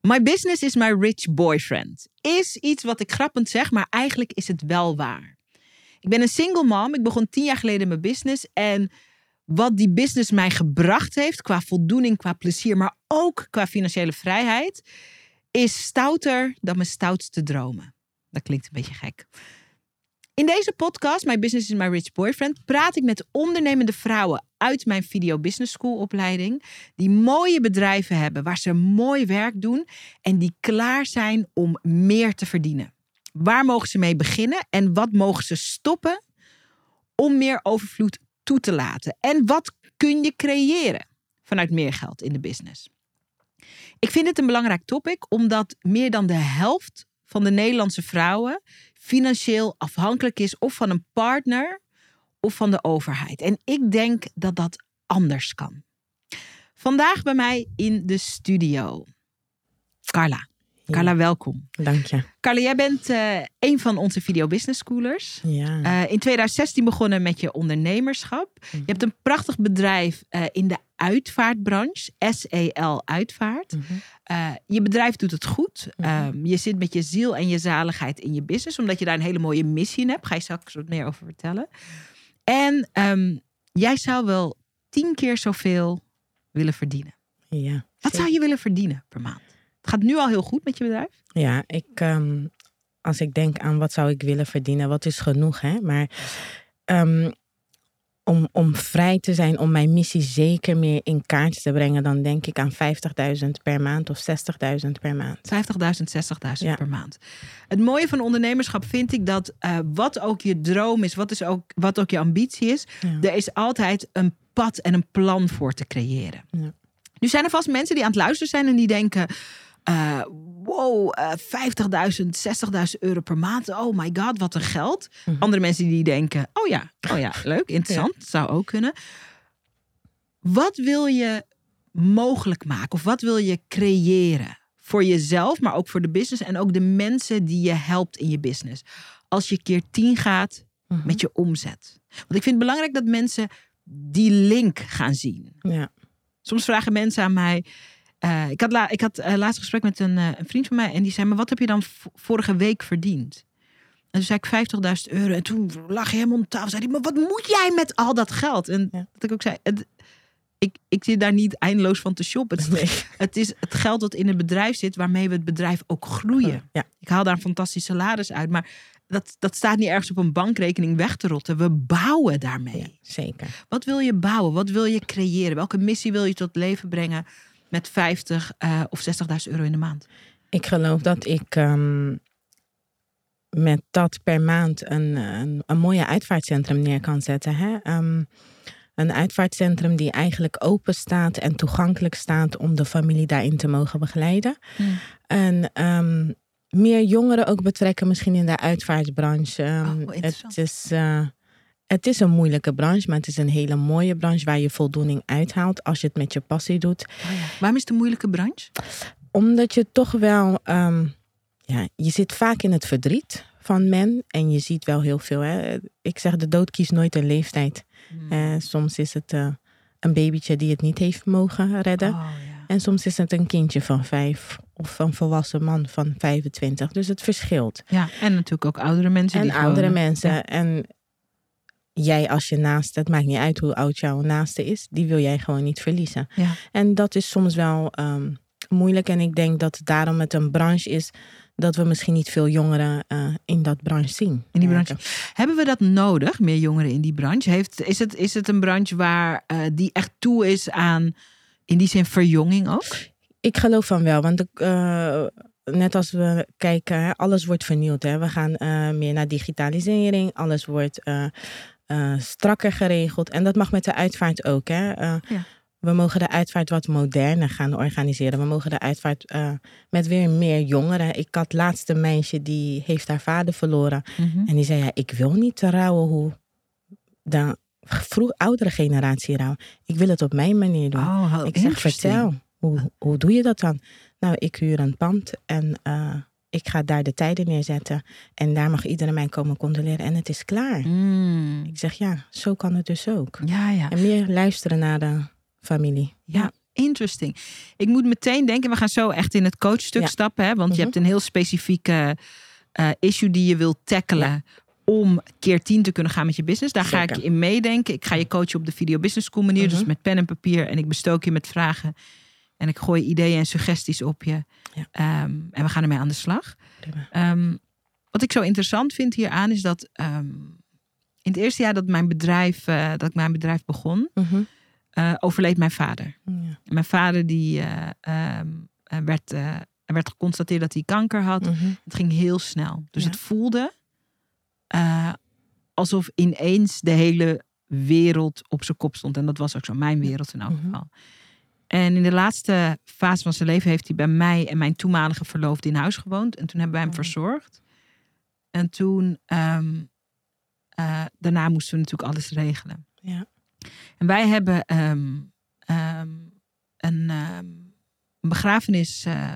My business is my rich boyfriend. Is iets wat ik grappend zeg, maar eigenlijk is het wel waar. Ik ben een single mom. Ik begon tien jaar geleden mijn business. En wat die business mij gebracht heeft, qua voldoening, qua plezier, maar ook qua financiële vrijheid, is stouter dan mijn stoutste dromen. Dat klinkt een beetje gek. In deze podcast, My Business is My Rich Boyfriend, praat ik met ondernemende vrouwen uit mijn Video Business School opleiding. Die mooie bedrijven hebben, waar ze mooi werk doen en die klaar zijn om meer te verdienen. Waar mogen ze mee beginnen en wat mogen ze stoppen om meer overvloed toe te laten? En wat kun je creëren vanuit meer geld in de business? Ik vind het een belangrijk topic omdat meer dan de helft van de Nederlandse vrouwen financieel afhankelijk is of van een partner of van de overheid. En ik denk dat dat anders kan. Vandaag bij mij in de studio. Carla. Carla, welkom. Dank je. Carla, jij bent uh, een van onze video business schoolers. Ja. Uh, in 2016 begonnen met je ondernemerschap. Mm. Je hebt een prachtig bedrijf uh, in de uitvaartbranche, SEL Uitvaart. Mm -hmm. je bedrijf doet het goed. Mm -hmm. je zit met je ziel en je zaligheid in je business, omdat je daar een hele mooie missie in hebt. Ga je straks wat meer over vertellen. En um, jij zou wel tien keer zoveel willen verdienen. Ja. Wat zou je willen verdienen per maand? Het gaat nu al heel goed met je bedrijf? Ja, ik, um, als ik denk aan wat zou ik willen verdienen, wat is genoeg, hè? Maar um, om, om vrij te zijn, om mijn missie zeker meer in kaart te brengen, dan denk ik aan 50.000 per maand of 60.000 per maand. 50.000, 60.000 ja. per maand. Het mooie van ondernemerschap vind ik dat uh, wat ook je droom is, wat, is ook, wat ook je ambitie is, ja. er is altijd een pad en een plan voor te creëren. Ja. Nu zijn er vast mensen die aan het luisteren zijn en die denken. Uh, wow, uh, 50.000, 60.000 euro per maand. Oh my god, wat een geld. Mhm. Mm -hmm. Andere mensen die denken, oh ja, oh ja, leuk, interessant. Ja. Zou ook kunnen. Wat wil je mogelijk maken? Of wat wil je creëren? Voor jezelf, maar ook voor de business. En ook de mensen die je helpt in je business. Als je keer 10 gaat mm -hmm. met je omzet. Want ik vind het belangrijk dat mensen die link gaan zien. Ja. Soms vragen mensen aan mij. Uh, ik had, la, ik had uh, laatst een gesprek met een, uh, een, vriend van mij. En die zei: Maar wat heb je dan vorige week verdiend? En toen zei ik 50.000 euro. En toen lag hij helemaal op tafel. Zei hij: Maar wat moet jij met al dat geld? En ja. dat ik ook zei: het, ik, ik zit daar niet eindeloos van te shoppen. Het, nee. het is het geld dat in het bedrijf zit. waarmee we het bedrijf ook groeien. Ja. Ik haal daar een fantastisch salaris uit. Maar dat, dat staat niet ergens op een bankrekening weg te rotten. We bouwen daarmee. Ja, zeker. Wat wil je bouwen? Wat wil je creëren? Welke missie wil je tot leven brengen met 50 uh, of 60.000 euro in de maand? Ik geloof dat ik um, met dat per maand een, een, een mooie uitvaartcentrum neer kan zetten. Hè? Um, een uitvaartcentrum die eigenlijk open staat en toegankelijk staat om de familie daarin te mogen begeleiden. Hmm. En um, meer jongeren ook betrekken, misschien in de uitvaartbranche. Oh, het, is, uh, het is een moeilijke branche, maar het is een hele mooie branche waar je voldoening uithaalt als je het met je passie doet. Oh ja. Waarom is het een moeilijke branche? Omdat je toch wel, um, ja, je zit vaak in het verdriet van men en je ziet wel heel veel. Hè? Ik zeg, de dood kiest nooit een leeftijd. Hmm. Uh, soms is het uh, een babytje die het niet heeft mogen redden. Oh, ja. En soms is het een kindje van vijf of een volwassen man van 25. Dus het verschilt. Ja, en natuurlijk ook oudere mensen. En die oudere gewoon, mensen. Ja. En jij als je naaste, het maakt niet uit hoe oud jouw naaste is, die wil jij gewoon niet verliezen. Ja. En dat is soms wel um, moeilijk. En ik denk dat daarom het een branche is dat we misschien niet veel jongeren uh, in dat branche zien. In die branche. Hebben we dat nodig, meer jongeren in die branche? Heeft, is, het, is het een branche waar uh, die echt toe is aan, in die zin, verjonging ook? Ik geloof van wel, want uh, net als we kijken, alles wordt vernieuwd. Hè. We gaan meer naar digitalisering, alles wordt uh, strakker geregeld. En dat mag met de uitvaart ook. Hè. Ja. We mogen de uitvaart wat moderner gaan organiseren. We mogen de uitvaart uh, met weer meer jongeren. Ik had laatst een meisje die heeft haar vader verloren. Mhm. En die zei, ja, ik wil niet trouwen hoe de vroeg oudere generatie rouwen. Ik wil het op mijn manier doen. Oh, ik zeg, vertel, hoe, hoe doe je dat dan? Nou, ik huur een pand en ik ga daar de tijden neerzetten. En daar mag iedereen mij komen condoleren en het is klaar. Mm. Ik zeg, ja, zo kan het dus ook. Ja, ja. En meer luisteren naar de familie. Ja, interesting. Ik moet meteen denken, we gaan zo echt in het coachstuk Ja. stappen. Hè? Want je Mhm. hebt een heel specifieke eh, issue die je wilt tackelen. Om keer tien te kunnen gaan met je business. Daar ga ik in meedenken. Ik ga je coachen op de Video Business School manier. Dus Mhm. met pen en papier. En ik bestook je met vragen. En ik gooi ideeën en suggesties op je. Ja. Ehm, en we gaan ermee aan de slag. Ehm, wat ik zo interessant vind hieraan is dat ehm, in het eerste jaar dat mijn bedrijf, eh, dat ik mijn bedrijf begon, Mhm. eh, overleed mijn vader. Ja. Mijn vader die eh, werd, werd geconstateerd dat hij kanker had. Mhm. Het ging heel snel. Dus Ja. het voelde alsof ineens de hele wereld op zijn kop stond. En dat was ook zo, mijn wereld in elk Mhm. geval. En in de laatste fase van zijn leven heeft hij bij mij en mijn toenmalige verloofde in huis gewoond. En toen hebben wij hem verzorgd. En toen, ehm, eh, daarna moesten we natuurlijk alles regelen. Ja. En wij hebben ehm, ehm, een, een begrafenis eh,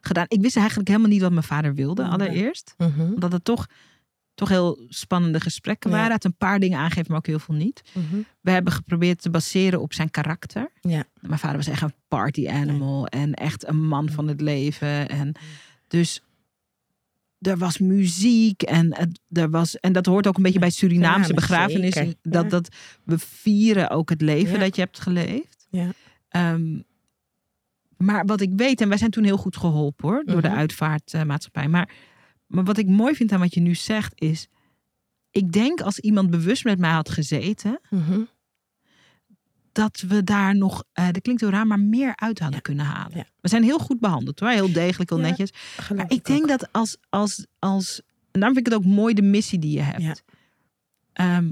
gedaan. Ik wist eigenlijk helemaal niet wat mijn vader wilde, allereerst. Mhm. Omdat het toch, toch heel spannende gesprekken Ja. waren. Had een paar dingen aangegeven, maar ook heel veel niet. Mhm. We hebben geprobeerd te baseren op zijn karakter. Ja. Mijn vader was echt een party animal en echt een man van het leven. En dus er was muziek en, het- er was, en dat hoort ook een beetje bij Surinaamse begrafenissen. Dat, dat we vieren ook het leven dat je hebt geleefd. Ja. Ehm, maar wat ik weet, en wij zijn toen heel goed geholpen hoor, door de Mhm. uitvaartmaatschappij. Maar, maar wat ik mooi vind aan wat je nu zegt is, ik denk als iemand bewust met mij had gezeten, Mhm. dat we daar nog, eh dat klinkt heel raar, maar meer uit hadden Ja. kunnen halen. Ja. We zijn heel goed behandeld hoor, heel degelijk, heel Ja, netjes. Maar ik denk ook. dat als, als, als, en daarom vind ik het ook mooi de missie die je hebt. Ehm,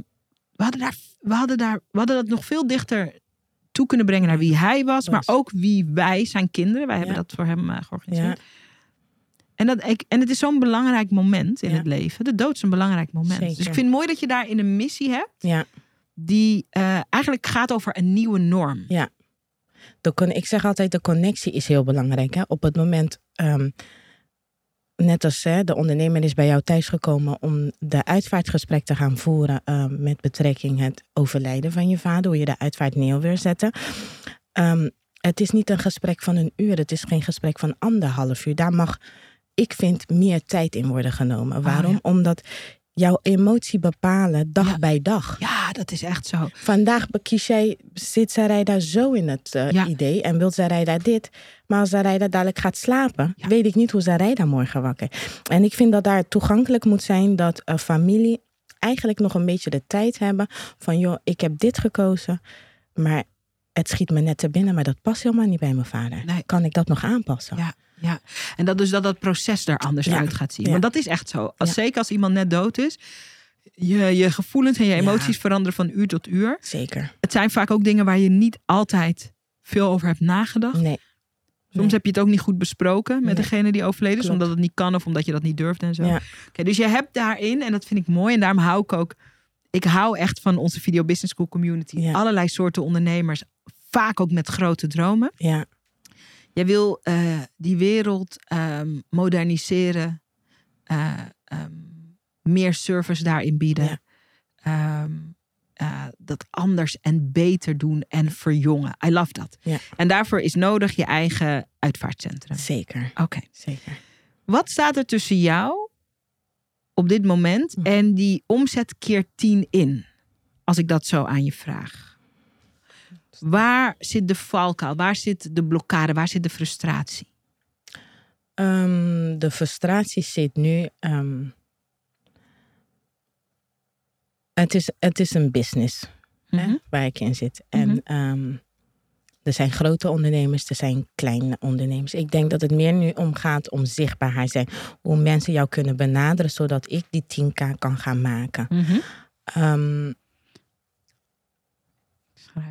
we, hadden daar, we, hadden daar, we hadden dat nog veel dichter toe kunnen brengen naar wie hij was, maar ook wie wij, zijn kinderen. Wij hebben dat voor hem eh, georganiseerd. En, dat, ik, en het is zo'n belangrijk moment in Ja. het leven. De dood is een belangrijk moment. Dus ik vind het mooi dat je daarin een missie hebt Ja. die eh, eigenlijk gaat over een nieuwe norm. Ja. De ik zeg altijd, de connectie is heel belangrijk. Hè? Op het moment, ehm, net als hè, de ondernemer is bij jou thuisgekomen om de uitvaartgesprek te gaan voeren ehm, met betrekking het overlijden van je vader, hoe je de uitvaart neer wil zetten. Ehm, het is niet een gesprek van een uur, het is geen gesprek van anderhalf uur. Daar mag, ik vind, meer tijd in worden genomen. Waarom? ja. Omdat jouw emotie bepalen dag Ja. bij dag. Ja, dat is echt zo. Vandaag kies jij, zit Sarayda zo in het eh, Ja. idee en wil Sarayda dit. Maar als Sarayda dadelijk gaat slapen, Ja. weet ik niet hoe Sarayda morgen wakker. En ik vind dat daar toegankelijk moet zijn dat een familie eigenlijk nog een beetje de tijd hebben van joh, ik heb dit gekozen, maar het schiet me net te binnen, maar dat past helemaal niet bij mijn vader. Nee. Kan ik dat nog aanpassen? Ja, ja. En dat dus dat dat proces er anders Ja. uit gaat zien. Ja. Want dat is echt zo. Als, Ja. Zeker als iemand net dood is. Je, je gevoelens en je emoties veranderen van uur tot uur. Zeker. Het zijn vaak ook dingen waar je niet altijd veel over hebt nagedacht. Nee. Soms Nee. heb je het ook niet goed besproken met Nee. degene die overleden is. Klopt. Omdat het niet kan of omdat je dat niet durft en zo. Ja. Oké, dus je hebt daarin, en dat vind ik mooi. En daarom hou ik ook... Ik hou echt van onze Video Business School community. Ja. Allerlei soorten ondernemers. Vaak ook met grote dromen. Ja. Jij wil eh, die wereld ehm, moderniseren, eh, ehm, meer service daarin bieden, Ja. Ehm, eh, dat anders en beter doen en verjongen. I love dat. Ja. En daarvoor is nodig je eigen uitvaartcentrum. Zeker. Oké. Zeker. Wat staat er tussen jou op dit moment Mhm. en die omzet keer 10 in? Als ik dat zo aan je vraag. Waar zit de valkuil? Waar zit de blokkade? Waar zit de frustratie? Ehm, de frustratie zit nu. ehm, het, is, het is een business hè, Mhm. waar ik in zit. En Mhm. ehm, er zijn grote ondernemers, er zijn kleine ondernemers. Ik denk dat het meer nu om gaat om zichtbaarheid zijn. Hoe mensen jou kunnen benaderen zodat ik die 10k kan gaan maken. Mhm.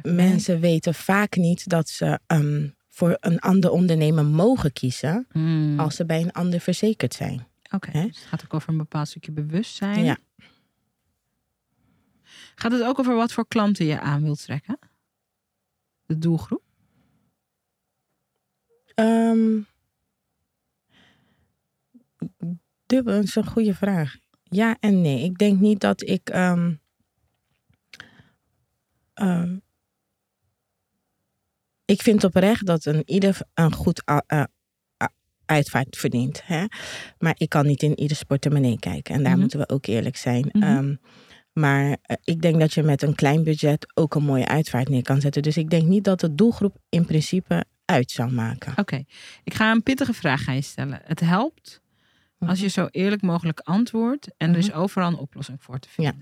Mensen weten vaak niet dat ze ehm, voor een ander ondernemer mogen kiezen Hmm. als ze bij een ander verzekerd zijn. Oké, dus het gaat ook over een bepaald stukje bewustzijn. Ja. Gaat het ook over wat voor klanten je aan wilt trekken? De doelgroep? Ehm dubbel, dat is een goede vraag. Ja en nee. Ik denk niet dat ik. ehm, ehm, ik vind oprecht dat een ieder een goed uitvaart verdient. Hè? Maar ik kan niet in ieders portemonnee kijken. En daar Mhm. moeten we ook eerlijk zijn. Mhm. Ehm, maar eh, ik denk dat je met een klein budget ook een mooie uitvaart neer kan zetten. Dus ik denk niet dat de doelgroep in principe uit zou maken. Oké, ik ga een pittige vraag aan je stellen. Het helpt als je zo eerlijk mogelijk antwoordt en er is overal een oplossing voor te Mhm. Ja.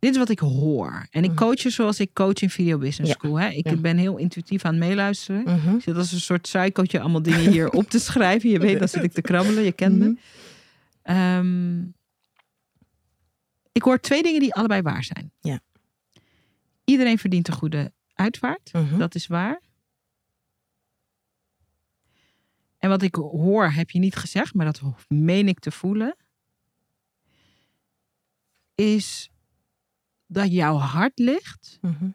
Dit is wat ik hoor. En ik Mhm. coach je zoals ik coach in Video Business Ja. School. Hè? Ik Ja. ben heel intuïtief aan het meeluisteren. Mhm. Ik zit als een soort psychootje allemaal dingen hier op te schrijven. Je weet, dan zit ik te krabbelen. Je kent me. Mhm. Ehm, ik hoor twee dingen die allebei waar zijn. Ja. Iedereen verdient een goede uitvaart. Dat is waar. En wat ik hoor, heb je niet gezegd, maar dat meen ik te voelen. Is dat jouw hart ligt Mhm.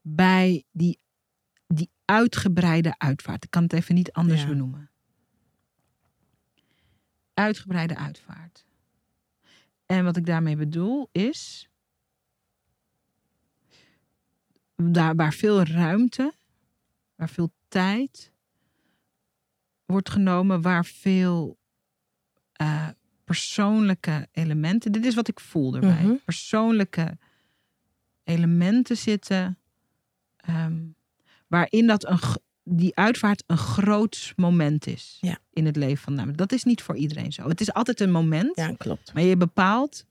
bij die, die uitgebreide uitvaart. Ik kan het even niet anders Ja. benoemen. Uitgebreide uitvaart. En wat ik daarmee bedoel is. Daar waar veel ruimte, waar veel tijd wordt genomen, waar veel persoonlijke elementen. Dit is wat ik voel erbij. Mhm. Persoonlijke elementen zitten. ehm, waarin dat een, die uitvaart een groot moment is Ja. in het leven van. Dat is niet voor iedereen zo. Het is altijd een moment, Ja, klopt. maar je bepaalt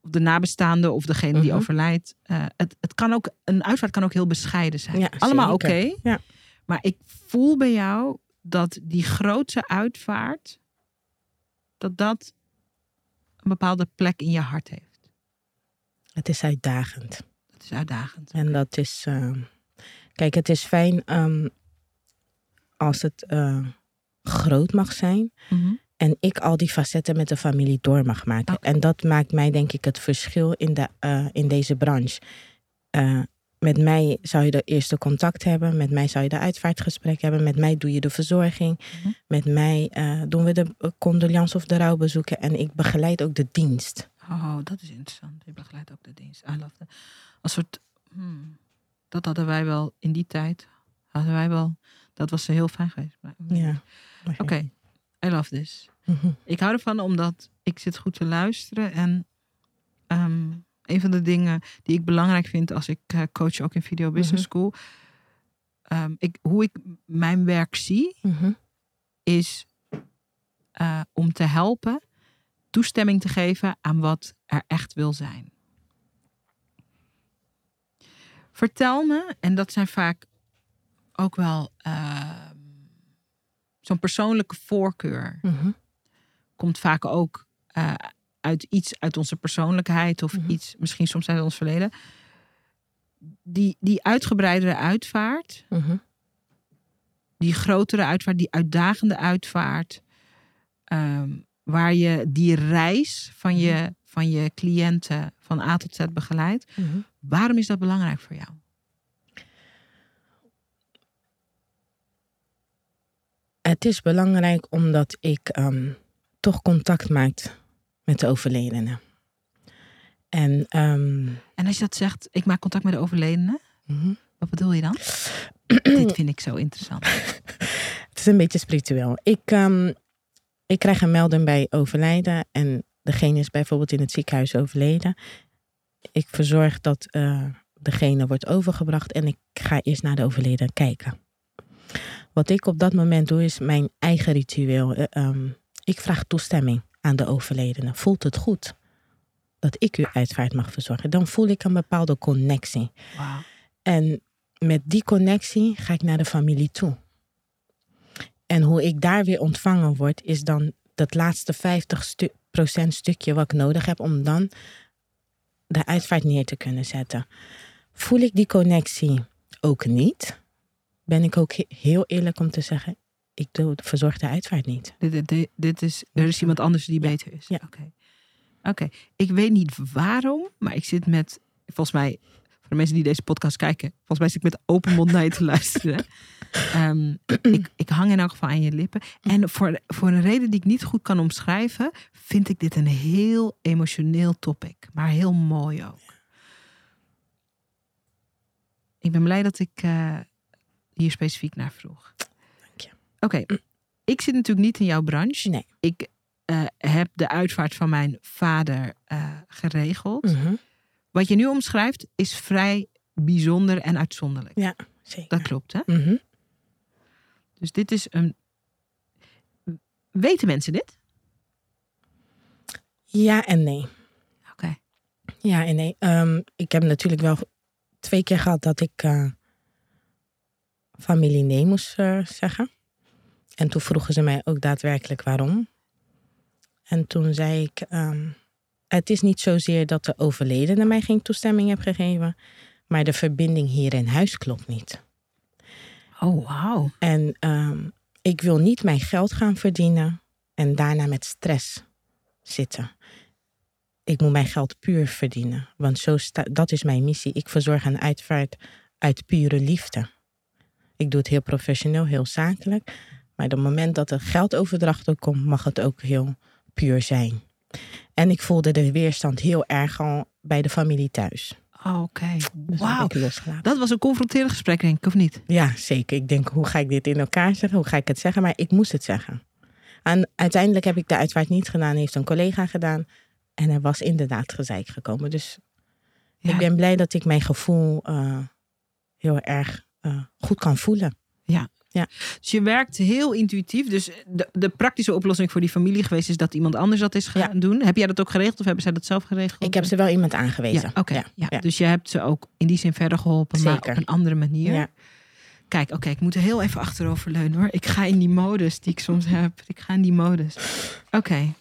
of de nabestaande of degene die Mhm. overlijdt. eh, het, het kan ook, een uitvaart kan ook heel bescheiden zijn. Ja, Allemaal oké. Ja. Maar ik voel bij jou dat die grootse uitvaart, dat dat een bepaalde plek in je hart heeft. Het is uitdagend. Dat is uitdagend. En dat is. eh, kijk, het is fijn ehm, als het eh, groot mag zijn. Mhm. En ik al die facetten met de familie door mag maken. En dat maakt mij, denk ik, het verschil in, de, eh, in deze branche. Met mij zou je de eerste contact hebben. Met mij zou je de uitvaartgesprek hebben. Met mij doe je de verzorging. Mhm. Met mij eh, doen we de condolence of de rouwbezoeken. En ik begeleid ook de dienst. Oh, dat is interessant. Je begeleidt ook de dienst. I love that. Als soort, hmm, dat hadden wij wel in die tijd. Hadden wij wel. Dat was heel fijn geweest. Ja. Oké, I love this. Mhm. Ik hou ervan omdat ik zit goed te luisteren. En ehm, een van de dingen die ik belangrijk vind als ik eh, coach ook in Video Business School. ehm, ik, hoe ik mijn werk zie, Mhm. is eh, om te helpen toestemming te geven aan wat er echt wil zijn. Vertel me, en dat zijn vaak ook wel ehm, zo'n persoonlijke voorkeur, Mhm. komt vaak ook eh, uit iets uit onze persoonlijkheid of Mhm. iets misschien soms uit ons verleden. Die, die uitgebreidere uitvaart, Mhm. die grotere uitvaart, die uitdagende uitvaart, ehm, waar je die reis van je, van je cliënten van A tot Z begeleidt. Mhm. Waarom is dat belangrijk voor jou? Het is belangrijk omdat ik ehm, toch contact maak met de overledene. En ehm, En als je dat zegt, ik maak contact met de overledene, mhm. wat bedoel je dan? Dit vind ik zo interessant. het is een beetje spiritueel. Ik, ehm, ik krijg een melding bij overlijden en degene is bijvoorbeeld in het ziekenhuis overleden. Ik verzorg dat eh, degene wordt overgebracht en ik ga eerst naar de overleden kijken. Wat ik op dat moment doe is mijn eigen ritueel. Eh, ehm, ik vraag toestemming aan de overledene. Voelt het goed dat ik uw uitvaart mag verzorgen? Dan voel ik een bepaalde connectie. En met die connectie ga ik naar de familie toe. En hoe ik daar weer ontvangen word, is dan dat laatste 50 stu- procent stukje wat ik nodig heb om dan de uitvaart neer te kunnen zetten. Voel ik die connectie ook niet, ben ik ook he- heel eerlijk om te zeggen, ik doe, verzorg de uitvaart niet. Dit, dit- dit, dit is, er is iemand anders die beter is. Ja. Oké. Oké. Ik weet niet waarom, maar ik zit met, volgens mij, voor de mensen die deze podcast kijken, volgens mij zit ik met open mond naar je te luisteren. Ehm, ik, ik hang in elk geval aan je lippen. En voor, voor een reden die ik niet goed kan omschrijven, vind ik dit een heel emotioneel topic. Maar heel mooi ook. Ik ben blij dat ik eh, hier specifiek naar vroeg. Oké, ik zit natuurlijk niet in jouw branche. Nee. Ik eh, heb de uitvaart van mijn vader eh, geregeld. Mhm. Wat je nu omschrijft is vrij bijzonder en uitzonderlijk. Ja, zeker. Dat klopt, hè? Mhm. Dus dit is een. Weten mensen dit? Ja en nee. Oké. Ja en nee. Ehm, ik heb natuurlijk wel twee keer gehad dat ik eh, familie nee moest zeggen. En toen vroegen ze mij ook daadwerkelijk waarom. En toen zei ik, ehm, het is niet zozeer dat de overledene mij geen toestemming heeft gegeven, maar de verbinding hier in huis klopt niet. Oh, wauw. En ehm, ik wil niet mijn geld gaan verdienen en daarna met stress zitten. Ik moet mijn geld puur verdienen, want zo sta, dat is mijn missie. Ik verzorg een uitvaart uit pure liefde. Ik doe het heel professioneel, heel zakelijk. Maar op het moment dat er geldoverdracht ook komt, mag het ook heel puur zijn. En ik voelde de weerstand heel erg al bij de familie thuis. Oh, Oké. Dus losgelaten. Dat was een confronterend gesprek, denk ik, of niet? Ja, zeker. Ik denk, hoe ga ik dit in elkaar zeggen? Hoe ga ik het zeggen? Maar ik moest het zeggen. En uiteindelijk heb ik de uitvaart niet gedaan, heeft een collega gedaan. En er was inderdaad gezeik gekomen. Dus Ja. ik ben blij dat ik mijn gevoel eh, heel erg eh, goed kan voelen. Dus je werkt heel intuïtief. Dus de, de praktische oplossing voor die familie geweest is dat iemand anders dat is gaan doen. Heb jij dat ook geregeld of hebben zij dat zelf geregeld? Ik heb ze wel iemand aangewezen. Ja. Ja, Ja, ja. Dus je hebt ze ook in die zin verder geholpen, maar op een andere manier. Ja. Kijk, oké, ik moet er heel even achterover leunen hoor. Ik ga in die modus die ik soms heb. Ik ga in die modus. Oké.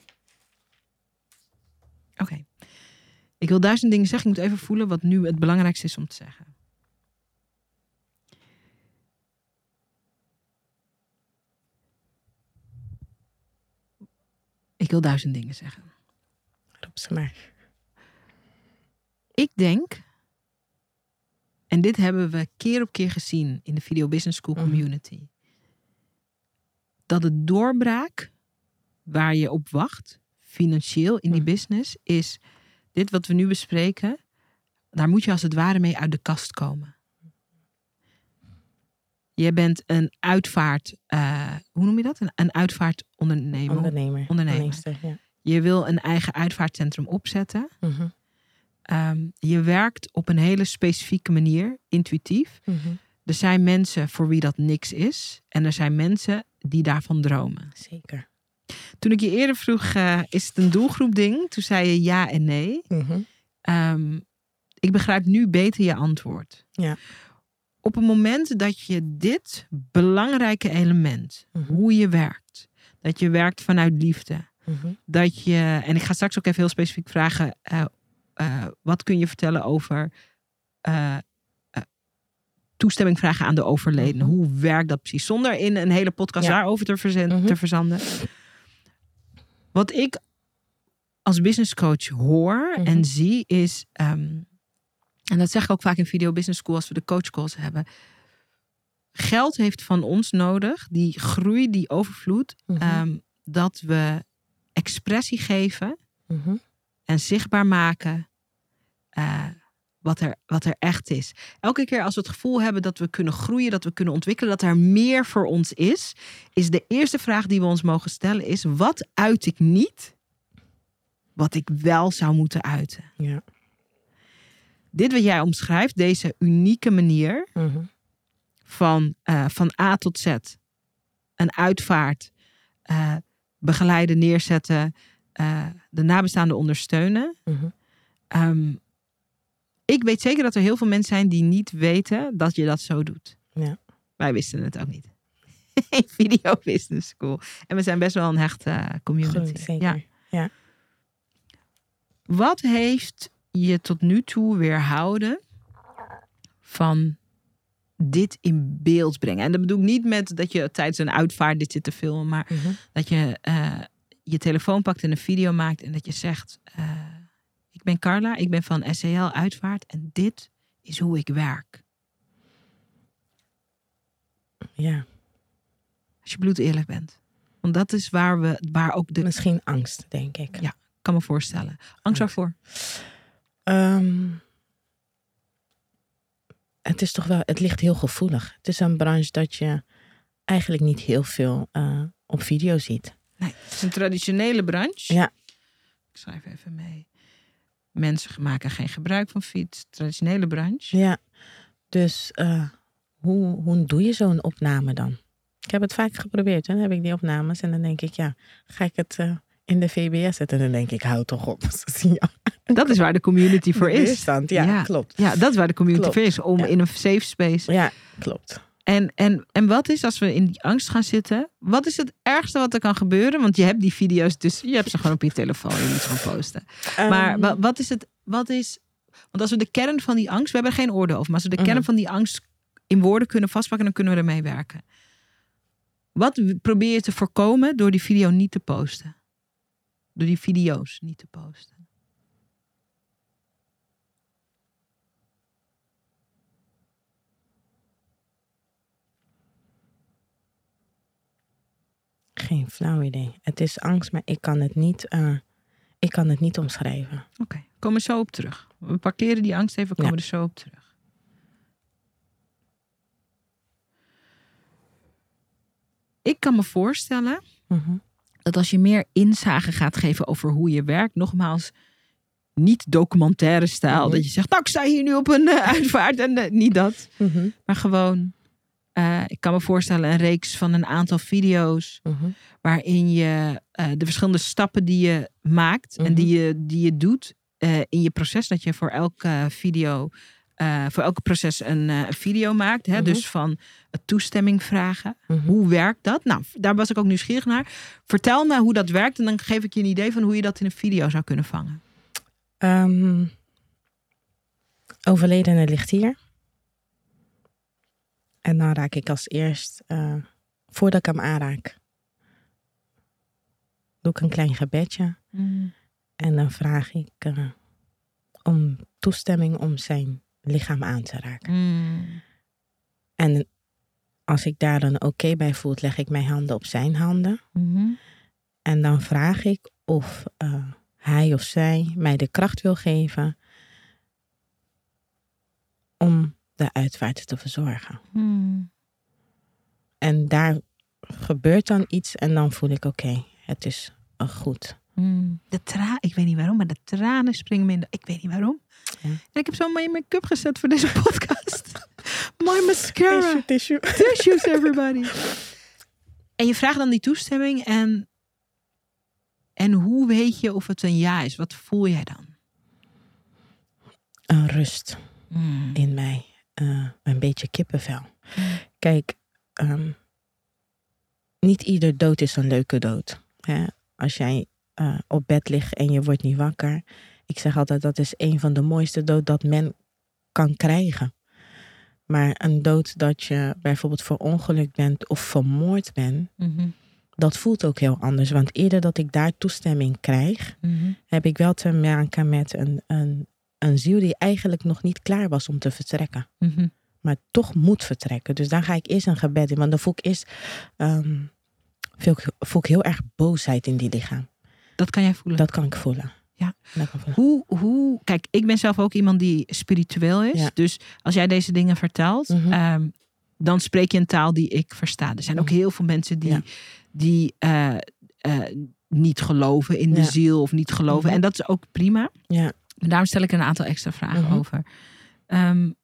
Oké. Ik wil duizend dingen zeggen. Ik moet even voelen wat nu het belangrijkste is om te zeggen. Ik wil duizend dingen zeggen. Roep ze maar. Ik denk, en dit hebben we keer op keer gezien in de Video Business School Mhm. community, dat de doorbraak waar je op wacht, financieel in die Mhm. business, is dit wat we nu bespreken. Daar moet je als het ware mee uit de kast komen. Je bent een uitvaart, eh, hoe noem je dat? Een, een uitvaartondernemer. Ondernemer. Ondernemer. Ja. Je wil een eigen uitvaartcentrum opzetten. Mhm, Ehm, je werkt op een hele specifieke manier, intuïtief. mhm. Er zijn mensen voor wie dat niks is. En er zijn mensen die daarvan dromen. Zeker. Toen ik je eerder vroeg, eh, is het een doelgroep ding? Toen zei je ja en nee. Mhm. Ehm, ik begrijp nu beter je antwoord. Ja. Op het moment dat je dit belangrijke element, Mhm. hoe je werkt, dat je werkt vanuit liefde, Mhm. dat je, en ik ga straks ook even heel specifiek vragen, eh, eh, wat kun je vertellen over eh, toestemming vragen aan de overledene? Mhm. Hoe werkt dat precies? Zonder in een hele podcast Ja. daarover te, verzen- Mhm. te verzanden. Wat ik als business coach hoor en zie is, ehm, en dat zeg ik ook vaak in Video Business School als we de coach calls hebben. Geld heeft van ons nodig, die groei, die overvloed, Mhm. ehm, dat we expressie geven Mhm. en zichtbaar maken eh, wat, er, wat er echt is. Elke keer als we het gevoel hebben dat we kunnen groeien, dat we kunnen ontwikkelen, dat er meer voor ons is, is de eerste vraag die we ons mogen stellen is: wat uit ik niet, wat ik wel zou moeten uiten? Ja. Dit wat jij omschrijft, deze unieke manier Mhm. van, eh, van A tot Z, een uitvaart, eh, begeleiden, neerzetten, eh, de nabestaanden ondersteunen. Mhm. Ehm, ik weet zeker dat er heel veel mensen zijn die niet weten dat je dat zo doet. Ja. Wij wisten het ook niet. Video Business School. En we zijn best wel een hechte community. Zeker. Ja. Wat heeft je tot nu toe weerhouden van dit in beeld brengen? En dat bedoel ik niet met dat je tijdens een uitvaart dit zit te filmen, maar Mhm. dat je eh, je telefoon pakt en een video maakt en dat je zegt: eh, Ik ben Carla, ik ben van SCL Uitvaart en dit is hoe ik werk. Ja. Als je bloed eerlijk bent. Want dat is waar we, waar ook de. Misschien angst, denk ik. Ja. kan me voorstellen. Angst waarvoor? Ehm, het is toch wel, het ligt heel gevoelig. Het is een branche dat je eigenlijk niet heel veel uh, op video ziet. Nee, het is een traditionele branche. Ja. Ik schrijf even mee. Mensen maken geen gebruik van fiets. Traditionele branche. Ja. Dus uh, hoe, hoe doe je zo'n opname dan? Ik heb het vaak geprobeerd. Dan heb ik die opnames en dan denk ik, ja, ga ik het uh, in de VBS zetten? En dan denk ik, hou toch op. Dat is waar de community voor is. Ja, ja, klopt. Ja, dat is waar de community klopt. voor is. Om ja. in een safe space. Ja, klopt. En, en, en wat is als we in die angst gaan zitten? Wat is het ergste wat er kan gebeuren? Want je hebt die video's, dus je hebt ze gewoon op je telefoon en niet gaan posten. Um, maar wat is het? Wat is. Want als we de kern van die angst, we hebben er geen oordeel over, maar als we de kern van die angst in woorden kunnen vastpakken, dan kunnen we ermee werken. Wat probeer je te voorkomen door die video niet te posten? Door die video's niet te posten. Geen flauw idee. Het is angst, maar ik kan het niet, uh, ik kan het niet omschrijven. Oké, okay. komen zo op terug. We parkeren die angst even, komen ja. er zo op terug. Ik kan me voorstellen mm -hmm. Dat als je meer inzage gaat geven over hoe je werkt, nogmaals, niet documentaire stijl, mm -hmm. dat je zegt, nou, ik sta hier nu op een uh, uitvaart en uh, niet dat, mm -hmm. maar gewoon uh, ik kan me voorstellen een reeks van een aantal video's. -huh. Waarin je de verschillende stappen die je maakt Mhm. en die je, die je doet in je proces. Dat je voor elke video, voor elke proces een, een video maakt. Hè? Mhm. Dus van toestemming vragen. Mhm. Hoe werkt dat? Nou, daar was ik ook nieuwsgierig naar. Vertel me hoe dat werkt en dan geef ik je een idee van hoe je dat in een video zou kunnen vangen. Um, overledene ligt hier. En dan raak ik als eerst, uh, voordat ik hem aanraak, doe ik een klein gebedje. Mm. En dan vraag ik uh, om toestemming om zijn lichaam aan te raken. Mm. En als ik daar dan oké okay bij voel, leg ik mijn handen op zijn handen. Mm -hmm. En dan vraag ik of uh, hij of zij mij de kracht wil geven om de uitvaart te verzorgen. Mm. En daar gebeurt dan iets en dan voel ik oké, okay, het is uh, goed. Mm. De tra ik weet niet waarom, maar de tranen springen me in de... Ik weet niet waarom. Ja. En ik heb zo mijn make-up gezet voor deze podcast. My mascara. Tissue, tissue. Tissues, everybody. En je vraagt dan die toestemming en... En hoe weet je of het een ja is? Wat voel jij dan? Een rust mm. in mij. Uh, een beetje kippenvel. Mm. Kijk, um, niet ieder dood is een leuke dood. Hè? Als jij uh, op bed ligt en je wordt niet wakker. Ik zeg altijd dat is een van de mooiste dood dat men kan krijgen. Maar een dood dat je bijvoorbeeld verongelukt bent of vermoord bent, mm -hmm. dat voelt ook heel anders. Want eerder dat ik daar toestemming krijg, mm -hmm. heb ik wel te maken met een, een, een ziel die eigenlijk nog niet klaar was om te vertrekken. Mm -hmm. Maar toch moet vertrekken. Dus dan ga ik eerst een gebed in. Want dan voel ik eerst um, voel ik, voel ik heel erg boosheid in die lichaam. Dat kan jij voelen? Dat kan ik voelen. Ja. Hoe, hoe, kijk, ik ben zelf ook iemand die spiritueel is. Ja. Dus als jij deze dingen vertelt, Mhm. um, dan spreek je een taal die ik versta. Er zijn ook Mhm. heel veel mensen die, Ja. die uh, uh, niet geloven in de Ja. ziel of niet geloven. Mhm. En dat is ook prima. Ja. Daarom stel ik een aantal extra vragen over. Um,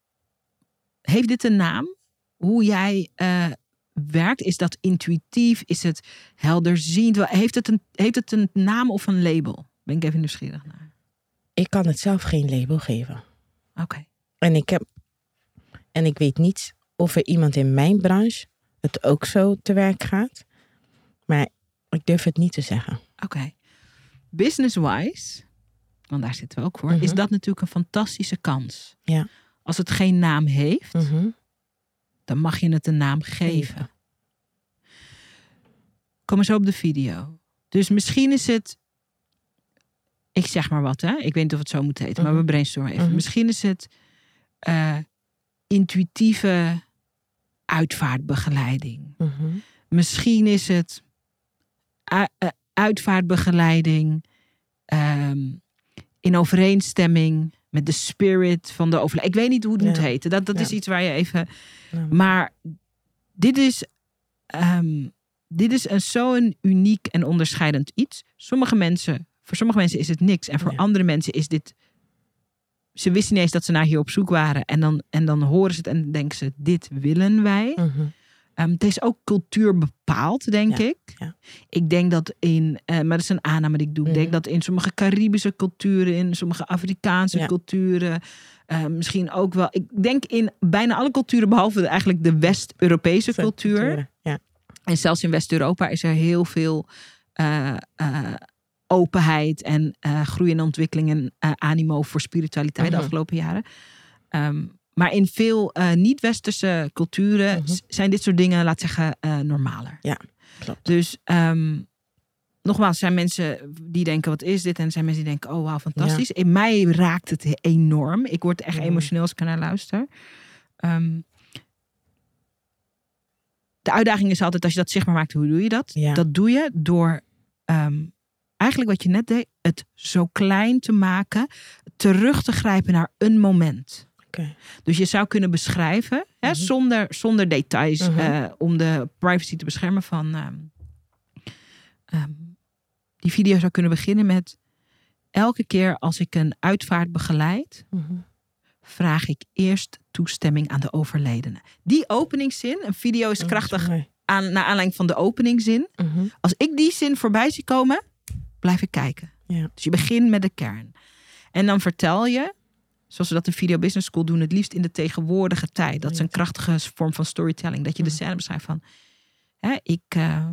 heeft dit een naam? Hoe jij uh, werkt? Is dat intuïtief? Is het helderziend? Heeft het een, heeft het een naam of een label? Ben ik even nieuwsgierig naar. Ik kan het zelf geen label geven. Oké. Okay. En ik heb en ik weet niet of er iemand in mijn branche het ook zo te werk gaat. Maar ik durf het niet te zeggen. Oké. Okay. Business-wise, want daar zitten we ook voor, mm -hmm. is dat natuurlijk een fantastische kans. Ja. Als het geen naam heeft, mm -hmm. dan mag je het een naam geven. geven. Kom eens op de video. Dus misschien is het. Ik zeg maar wat, hè? Ik weet niet of het zo moet heten, mm -hmm. maar we brainstormen even. Mhm. Misschien is het uh, intuïtieve uitvaartbegeleiding. Mhm. Misschien is het uh, uitvaartbegeleiding um, in overeenstemming met de spirit van de overleden. Ik weet niet hoe het moet heten. Dat, dat Ja. is iets waar je even. Ja. Maar dit is, ehm, dit is een zo'n uniek en onderscheidend iets. Sommige mensen, voor sommige mensen is het niks. En voor Ja. andere mensen is dit. Ze wisten niet eens dat ze naar hier op zoek waren. En dan, en dan horen ze het en denken ze: dit willen wij. Ehm, het is ook cultuur bepaald, denk Ja, ik. ja. Ik denk dat in, eh, maar dat is een aanname die ik doe. Ik denk Mhm. dat in sommige Caribische culturen, in sommige Afrikaanse culturen, eh, misschien ook wel. Ik denk in bijna alle culturen, behalve eigenlijk de West-Europese cultuur. En zelfs in West-Europa is er heel veel eh, openheid en eh, groei en ontwikkeling en eh, animo voor spiritualiteit de Mhm. afgelopen jaren. Ehm, maar in veel eh, niet-westerse culturen Mhm. zijn dit soort dingen, laat zeggen, normaler. Klopt. Dus ehm, nogmaals, zijn mensen die denken, wat is dit? En zijn mensen die denken, oh wauw, fantastisch. In mij raakt het enorm. Ik word echt Ja. emotioneel als ik naar luister. Ehm, de uitdaging is altijd, als je dat zichtbaar maakt, hoe doe je dat? Ja. Dat doe je door eigenlijk wat je net deed, het zo klein te maken, terug te grijpen naar een moment. Dus je zou kunnen beschrijven, hè, Mhm. zonder, zonder details, Mhm. eh, om de privacy te beschermen van. ehm, ehm, die video zou kunnen beginnen met: elke keer als ik een uitvaart begeleid, Mhm. vraag ik eerst toestemming aan de overledene. Die openingszin, een video is is krachtig aan, naar aanleiding van de openingszin. Mhm. Als ik die zin voorbij zie komen, blijf ik kijken. Ja. Dus je begint met de kern. En dan vertel je, zoals we dat in Video Business School doen, het liefst in de tegenwoordige tijd. Dat is een krachtige vorm van storytelling. Dat je de scène beschrijft van, hè, ik, eh,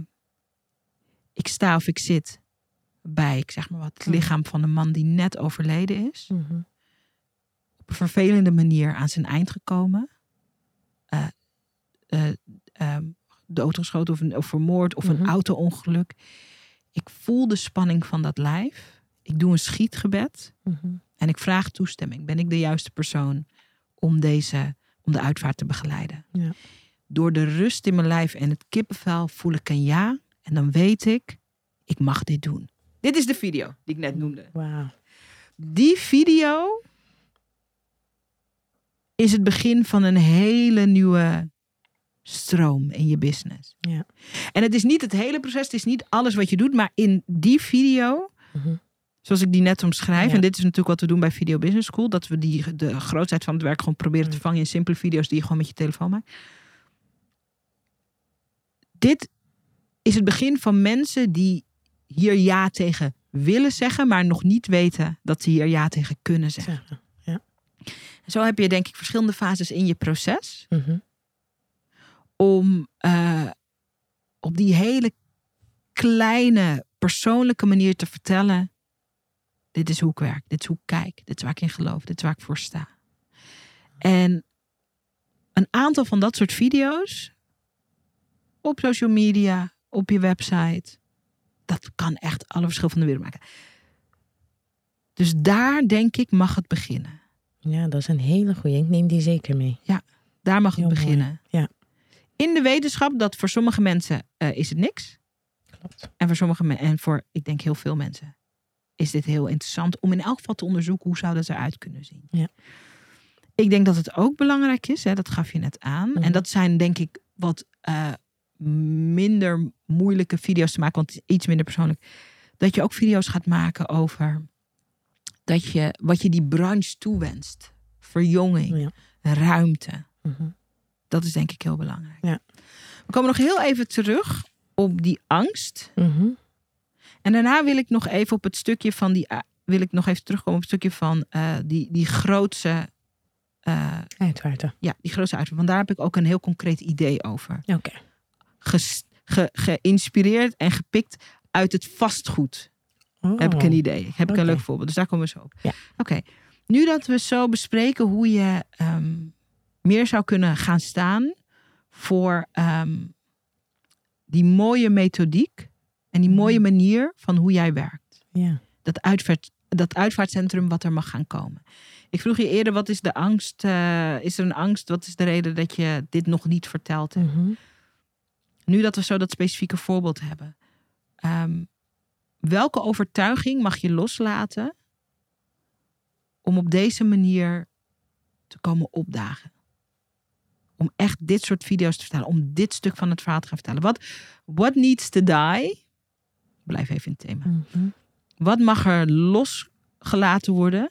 ik sta of ik zit bij, ik zeg maar wat, het lichaam van een man die net overleden is. Mhm. Op een vervelende manier aan zijn eind gekomen. Eh, eh, ehm, doodgeschoten of, een- of vermoord of een Mhm. auto-ongeluk. Ik voel de spanning van dat lijf. Ik doe een schietgebed Mhm. en ik vraag toestemming. Ben ik de juiste persoon om, deze, om de uitvaart te begeleiden? Ja. Door de rust in mijn lijf en het kippenvel voel ik een ja. En dan weet ik, ik mag dit doen. Dit is de video die ik net noemde. Wauw. Die video is het begin van een hele nieuwe stroom in je business. Ja. En het is niet het hele proces, het is niet alles wat je doet, maar in die video, Mhm. zoals ik die net omschrijf, Ja. en dit is natuurlijk wat we doen bij Video Business School, dat we die, de grootheid van het werk gewoon proberen te vangen in simpele video's die je gewoon met je telefoon maakt. Dit is het begin van mensen die hier ja tegen willen zeggen, maar nog niet weten dat ze hier ja tegen kunnen zeggen. Zeggen. Zo heb je denk ik verschillende fases in je proces Mhm. Om eh, op die hele kleine persoonlijke manier te vertellen: dit is hoe ik werk, dit is hoe ik kijk, dit is waar ik in geloof, dit is waar ik voor sta. En een aantal van dat soort video's op social media, op je website, dat kan echt alle verschil van de wereld maken. Dus daar denk ik mag het beginnen. Ja, dat is een hele goeie. Ik neem die zeker mee. Daar mag het Heel mooi, beginnen. ja. In de wetenschap dat voor sommige mensen eh, is het niks. Klopt. En voor sommige mensen, en voor ik denk heel veel mensen, is dit heel interessant om in elk geval te onderzoeken hoe zou dat eruit kunnen zien. Ja. Ik denk dat het ook belangrijk is, hè, dat gaf je net aan. Mhm. En dat zijn denk ik wat eh, minder moeilijke video's te maken, want iets minder persoonlijk. Dat je ook video's gaat maken over dat je, wat je die branche toewenst. Verjonging, Ja. ruimte. Mhm. Dat is denk ik heel belangrijk. Ja. We komen nog heel even terug op die angst. Mhm. En daarna wil ik nog even op het stukje van die. uh, wil ik nog even terugkomen op het stukje van eh, die, die grootse. eh, Uitwaarten. ja, die grootse uitvoer. Want daar heb ik ook een heel concreet idee over. Oké. Ge- geïnspireerd en gepikt uit het vastgoed. Oh. Heb ik een idee. Heb ik een leuk voorbeeld. Dus daar komen we zo op. Ja. Oké. Nu dat we zo bespreken hoe je ehm, meer zou kunnen gaan staan voor ehm, die mooie methodiek en die Mhm. mooie manier van hoe jij werkt. Ja. Dat, uitvaart, dat uitvaartcentrum wat er mag gaan komen. Ik vroeg je eerder, wat is de angst? eh, is er een angst? Wat is de reden dat je dit nog niet vertelt? Mhm. Nu dat we zo dat specifieke voorbeeld hebben. ehm, welke overtuiging mag je loslaten om op deze manier te komen opdagen? Om echt dit soort video's te vertellen, om dit stuk van het verhaal te gaan vertellen. Wat what needs to die? Blijf even in het thema. Mhm. Wat mag er losgelaten worden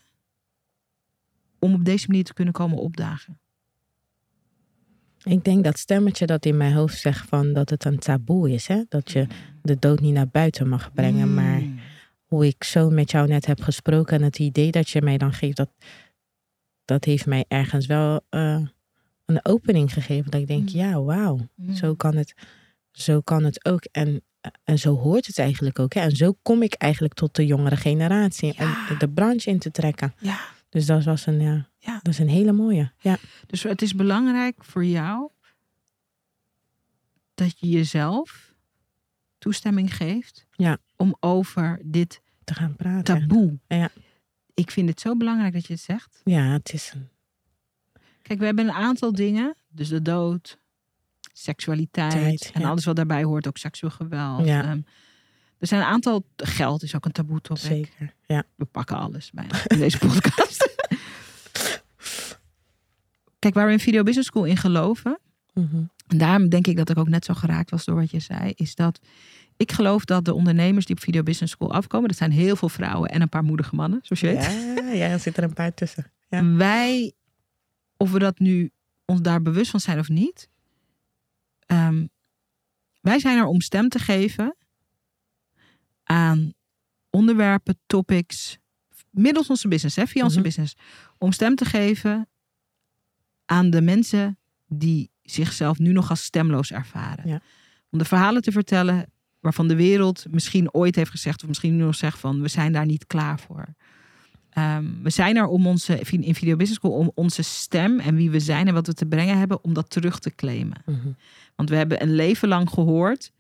om op deze manier te kunnen komen opdagen? Ik denk dat stemmetje dat in mijn hoofd zegt van dat het een taboe is. Hè? Dat je de dood niet naar buiten mag brengen. Maar Mm. hoe ik zo met jou net heb gesproken en het idee dat je mij dan geeft, dat, dat heeft mij ergens wel eh, een opening gegeven. Dat ik denk, Mm. ja, wauw, Mm. zo, kan het, zo kan het ook. En, en zo hoort het eigenlijk ook. Hè? En zo kom ik eigenlijk tot de jongere generatie. Ja. Om de branche in te trekken. Ja, Dus dat was een, ja, Ja. Dat is een hele mooie. Ja, dus het is belangrijk voor jou dat je jezelf toestemming geeft Ja. om over dit te gaan praten. taboe. Ja. Ik vind het zo belangrijk dat je het zegt. Ja, het is een Kijk, we hebben een aantal dingen. Dus de dood, seksualiteit Tijd, en ja. alles wat daarbij hoort, ook seksueel geweld. Ja. Ehm, er zijn een aantal. Geld is ook een taboe topic. zeker. Ja. We pakken alles bijna in deze podcast. Kijk, waar we in Video Business School in geloven, Mhm. en daarom denk ik dat ik ook net zo geraakt was door wat je zei, is dat ik geloof dat de ondernemers die op Video Business School afkomen, dat zijn heel veel vrouwen en een paar moedige mannen, zoals je weet. Ja, ja, er zit er een paar tussen. Ja. Wij, of we dat nu ons daar bewust van zijn of niet, ehm, wij zijn er om stem te geven aan onderwerpen, topics, middels onze business, hè, via onze Mhm. business, om stem te geven aan de mensen die zichzelf nu nog als stemloos ervaren. Ja. Om de verhalen te vertellen waarvan de wereld misschien ooit heeft gezegd, of misschien nu nog zegt van we zijn daar niet klaar voor. Ehm, we zijn er om onze, in Video Business School, om onze stem en wie we zijn en wat we te brengen hebben, om dat terug te claimen. Mhm. Want we hebben een leven lang gehoord,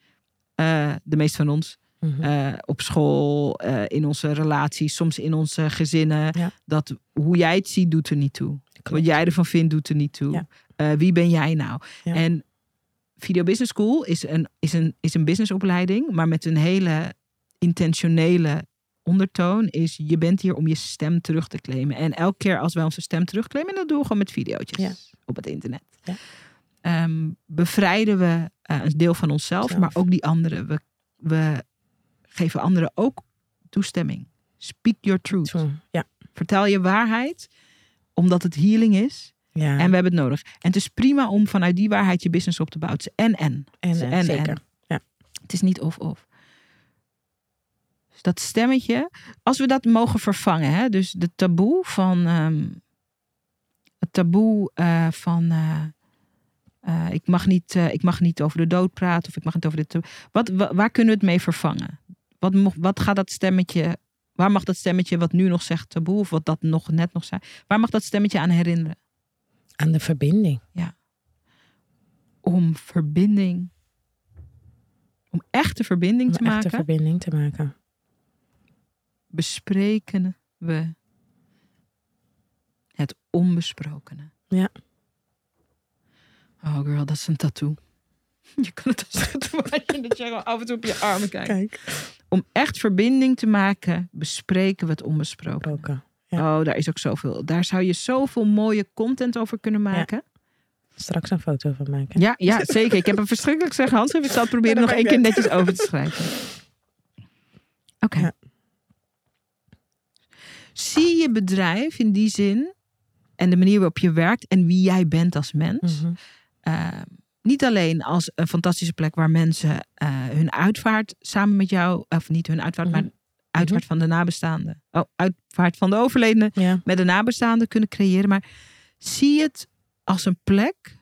eh, de meeste van ons, Mhm. eh, op school, eh, in onze relaties, soms in onze gezinnen, Ja. dat hoe jij het ziet doet er niet toe. Klopt. Wat jij ervan vindt doet er niet toe. Ja. Wie ben jij nou? Ja. En Video Business School is een, is, een, is een businessopleiding, maar met een hele intentionele ondertoon is je bent hier om je stem terug te claimen. En elke keer als wij onze stem terugclaimen, dat doen we gewoon met video's Ja. op het internet. Ja. Ehm, bevrijden we eh, een deel van onszelf, Zelf. maar ook die anderen. We, we geven anderen ook toestemming. Speak your truth. True. Ja. Vertel je waarheid, omdat het healing is. ja. En we hebben het nodig. En het is prima om vanuit die waarheid je business op te bouwen. En en. en, eh, en zeker. en. Ja. Het is niet of of. Dus dat stemmetje, als we dat mogen vervangen, hè, dus de taboe van ehm, het taboe eh, van eh, eh, ik, mag niet, ik mag niet over de dood praten of ik mag niet over dit. taboe. Wat, wa- waar kunnen we het mee vervangen? Wat, wat gaat dat stemmetje, waar mag dat stemmetje wat nu nog zegt taboe of wat dat nog net nog zei, waar mag dat stemmetje aan herinneren? Aan de verbinding. Om verbinding, om echte verbinding Om te echte maken. verbinding te maken. Bespreken we het onbesprokene. Ja. Oh girl, dat is een tattoo. Je kan het als tatoeage dat je gewoon af en toe op je armen kijkt. Kijk. Om echt verbinding te maken, bespreken we het onbesproken. Ja. Oh, daar is ook zoveel. Daar zou je zoveel mooie content over kunnen maken. Straks een foto van maken. Ja, ja, zeker. Ik heb een verschrikkelijk slecht handschrift. Ik zal het proberen nog één keer netjes over te schrijven. Oké. Ja. Zie je bedrijf in die zin en de manier waarop je werkt en wie jij bent als mens. Mhm. eh, niet alleen als een fantastische plek waar mensen eh, hun uitvaart samen met jou, of niet hun uitvaart, Mhm. maar uitvaart van de nabestaanden. Oh, uitvaart van de overledene Ja. met de nabestaanden kunnen creëren. Maar zie het als een plek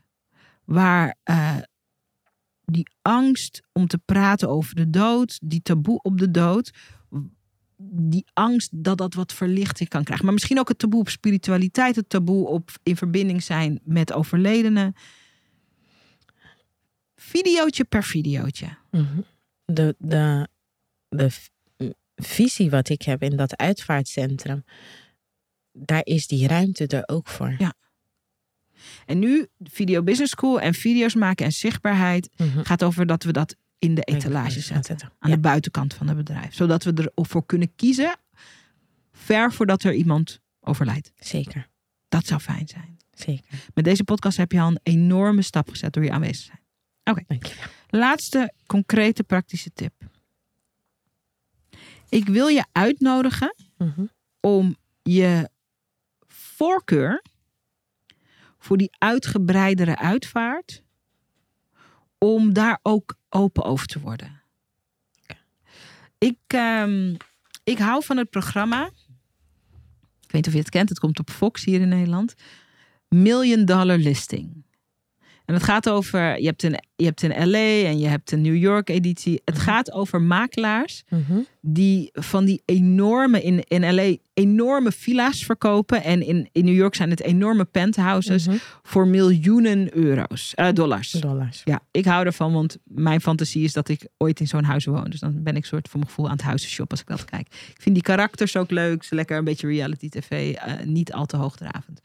waar eh, die angst om te praten over de dood, die taboe op de dood, die angst dat dat wat verlichting kan krijgen. Maar misschien ook het taboe op spiritualiteit, het taboe op in verbinding zijn met overledenen. Videootje per videootje. Mhm. De, de, de visie wat ik heb in dat uitvaartcentrum, daar is die ruimte er ook voor. Ja. En nu, Video Business School en video's maken en zichtbaarheid Mhm. gaat over dat we dat in de etalage zetten. Aan Ja. de buitenkant van het bedrijf. Zodat we ervoor kunnen kiezen. Ver voordat er iemand overlijdt. Zeker. Dat zou fijn zijn. Zeker. Met deze podcast heb je al een enorme stap gezet door je aanwezig te zijn. Dankjewel. Laatste concrete praktische tip. Ik wil je uitnodigen Mhm. om je voorkeur voor die uitgebreidere uitvaart, om daar ook open over te worden. Ik, ehm, ik hou van het programma. Ik weet niet of je het kent, het komt op Fox hier in Nederland. Million Dollar Listing. En het gaat over, je hebt een, je hebt een LA en je hebt een New York editie. Het gaat over makelaars Mhm. die van die enorme, in, in LA, enorme villa's verkopen. En in, in New York zijn het enorme penthouses Mhm. voor miljoenen euro's, eh, dollars. Dollars. Ja, ik hou ervan, want mijn fantasie is dat ik ooit in zo'n huis woon. Dus dan ben ik soort voor mijn gevoel aan het huizenshop als ik dat kijk. Ik vind die karakters ook leuk. Ze lekker een beetje reality tv, eh, niet al te hoogdravend.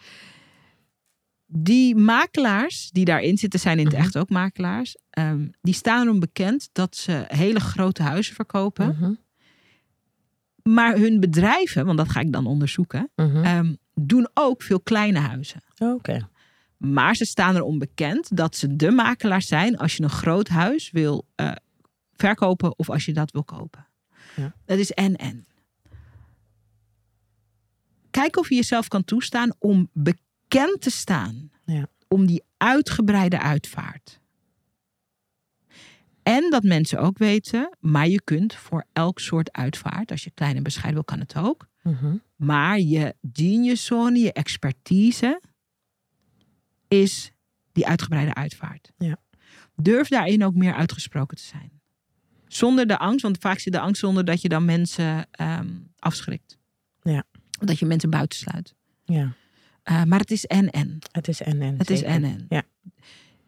Die makelaars die daarin zitten, zijn in het Mhm. echt ook makelaars. ehm, die staan erom bekend dat ze hele grote huizen verkopen. Mhm. Maar hun bedrijven, want dat ga ik dan onderzoeken, Mhm. ehm, doen ook veel kleine huizen. Oké. Maar ze staan erom bekend dat ze de makelaars zijn als je een groot huis wil eh, verkopen of als je dat wil kopen. Ja. Dat is en-en. Kijk of je jezelf kan toestaan om bekend te staan. Ja. Om die uitgebreide uitvaart. En dat mensen ook weten, maar je kunt voor elk soort uitvaart, als je klein en bescheiden wil, kan het ook. Mhm. Maar je geniuszone, je expertise is die uitgebreide uitvaart. Ja. Durf daarin ook meer uitgesproken te zijn. Zonder de angst, want vaak zit de angst zonder dat je dan mensen ehm, afschrikt. Ja. Dat je mensen buitensluit. Ja. Eh, maar het is en-en. Het is en en. Het is en-en. Ja.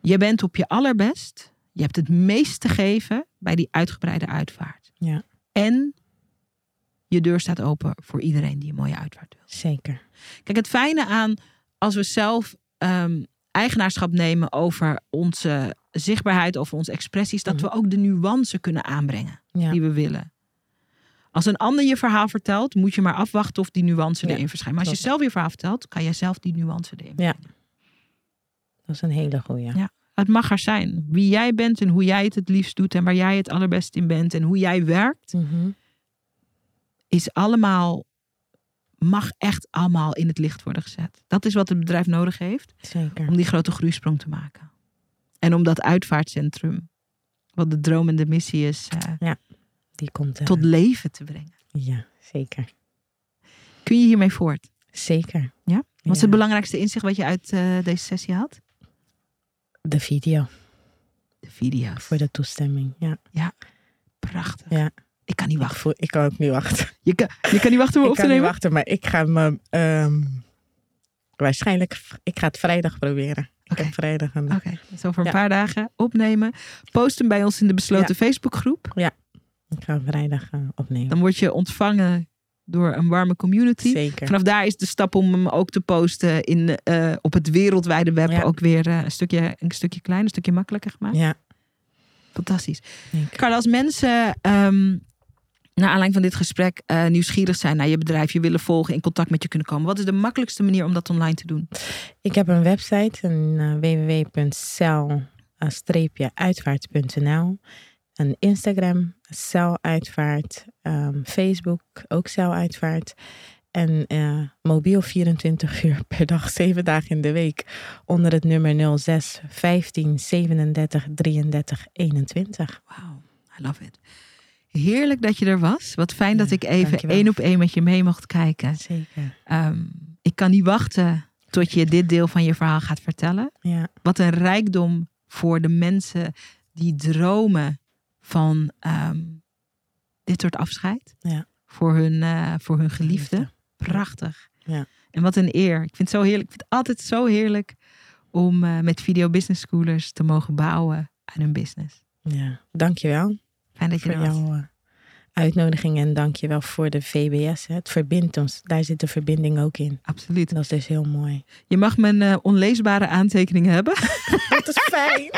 Je bent op je allerbest. Je hebt het meest te geven bij die uitgebreide uitvaart. Ja. En je deur staat open voor iedereen die een mooie uitvaart wil. Zeker. Kijk, het fijne aan als we zelf ehm, eigenaarschap nemen over onze zichtbaarheid, over onze expressies, dat Mhm. we ook de nuance kunnen aanbrengen Ja. die we willen. Als een ander je verhaal vertelt, moet je maar afwachten of die nuance Ja, erin verschijnt. Maar als je zelf je verhaal vertelt, kan jij zelf die nuance erin Ja. Dat is een hele goeie. Ja. Het mag er zijn. Wie jij bent en hoe jij het het liefst doet en waar jij het allerbest in bent en hoe jij werkt, Mhm. is allemaal, mag echt allemaal in het licht worden gezet. Dat is wat het bedrijf nodig heeft. Zeker. om die grote groeisprong te maken. En om dat uitvaartcentrum, wat de droom en de missie is, eh, Die komt tot leven te brengen. Ja, zeker. Kun je hiermee voort? Zeker. Ja? Wat is Ja. het belangrijkste inzicht wat je uit eh, deze sessie had? De video De video's. voor de toestemming. Ja. Prachtig. Ja. Ik kan niet Ik, wachten. voel, ik kan ook niet wachten. Je kan, je kan niet wachten om Ik op te kan niet nemen? wachten, maar ik ga me ehm, waarschijnlijk. Ik ga het vrijdag proberen. Ik Oké. heb vrijdag. Oké, dus over een Ja. paar dagen opnemen. Post hem bij ons in de besloten Facebookgroep. Ik ga vrijdag eh, opnemen. Dan word je ontvangen door een warme community. Zeker. Vanaf daar is de stap om hem ook te posten in, eh, op het wereldwijde web Ja. ook weer eh, een, stukje, een stukje kleiner, een stukje makkelijker gemaakt. Ja, Fantastisch. Carla, als mensen ehm naar aanleiding van dit gesprek nieuwsgierig zijn naar je bedrijf, je willen volgen, in contact met je kunnen komen, wat is de makkelijkste manier om dat online te doen? Ik heb een website, een www.cel-uitvaart.nl. Een Instagram, celuitvaart. ehm, Facebook, ook celuitvaart. En eh, mobiel 24 uur per dag, 7 dagen in de week. Onder het nummer 06 15 37 33 21. Wauw, I love it. Heerlijk dat je er was. Wat fijn dat ik even dankjewel. één op één met je mee mocht kijken. Zeker. Ehm, ik kan niet wachten tot je dit deel van je verhaal gaat vertellen. Ja, Wat een rijkdom voor de mensen die dromen van ehm, dit soort afscheid. Ja. Voor, hun, eh, voor hun geliefde. Geliefde. Prachtig. Ja. En wat een eer. Ik vind het zo heerlijk. Ik vind het altijd zo heerlijk om eh, met video business schoolers te mogen bouwen aan hun business. ja. Dankjewel. Fijn dat je er was. eh, uitnodiging en dankjewel voor de VBS. Hè. Het verbindt ons. Daar zit de verbinding ook in. Absoluut. Dat is dus heel mooi. Je mag mijn eh, onleesbare aantekeningen hebben. Dat is fijn.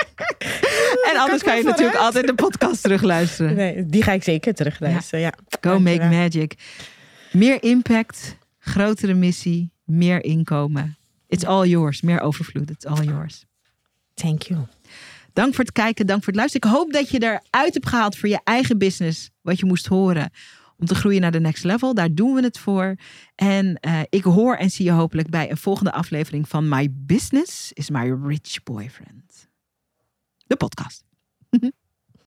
en anders kan je wel natuurlijk altijd de podcast terugluisteren. Nee, die ga ik zeker terugluisteren. Ja. Go make magic. Meer impact grotere missie, meer inkomen. It's all yours. Meer overvloed. It's all yours. Thank you. Dank voor het kijken, dank voor het luisteren. Ik hoop dat je eruit hebt gehaald voor je eigen business wat je moest horen om te groeien naar de next level. Daar doen we het voor. En uh, ik hoor en zie je hopelijk bij een volgende aflevering van My Business is My Rich Boyfriend. De podcast.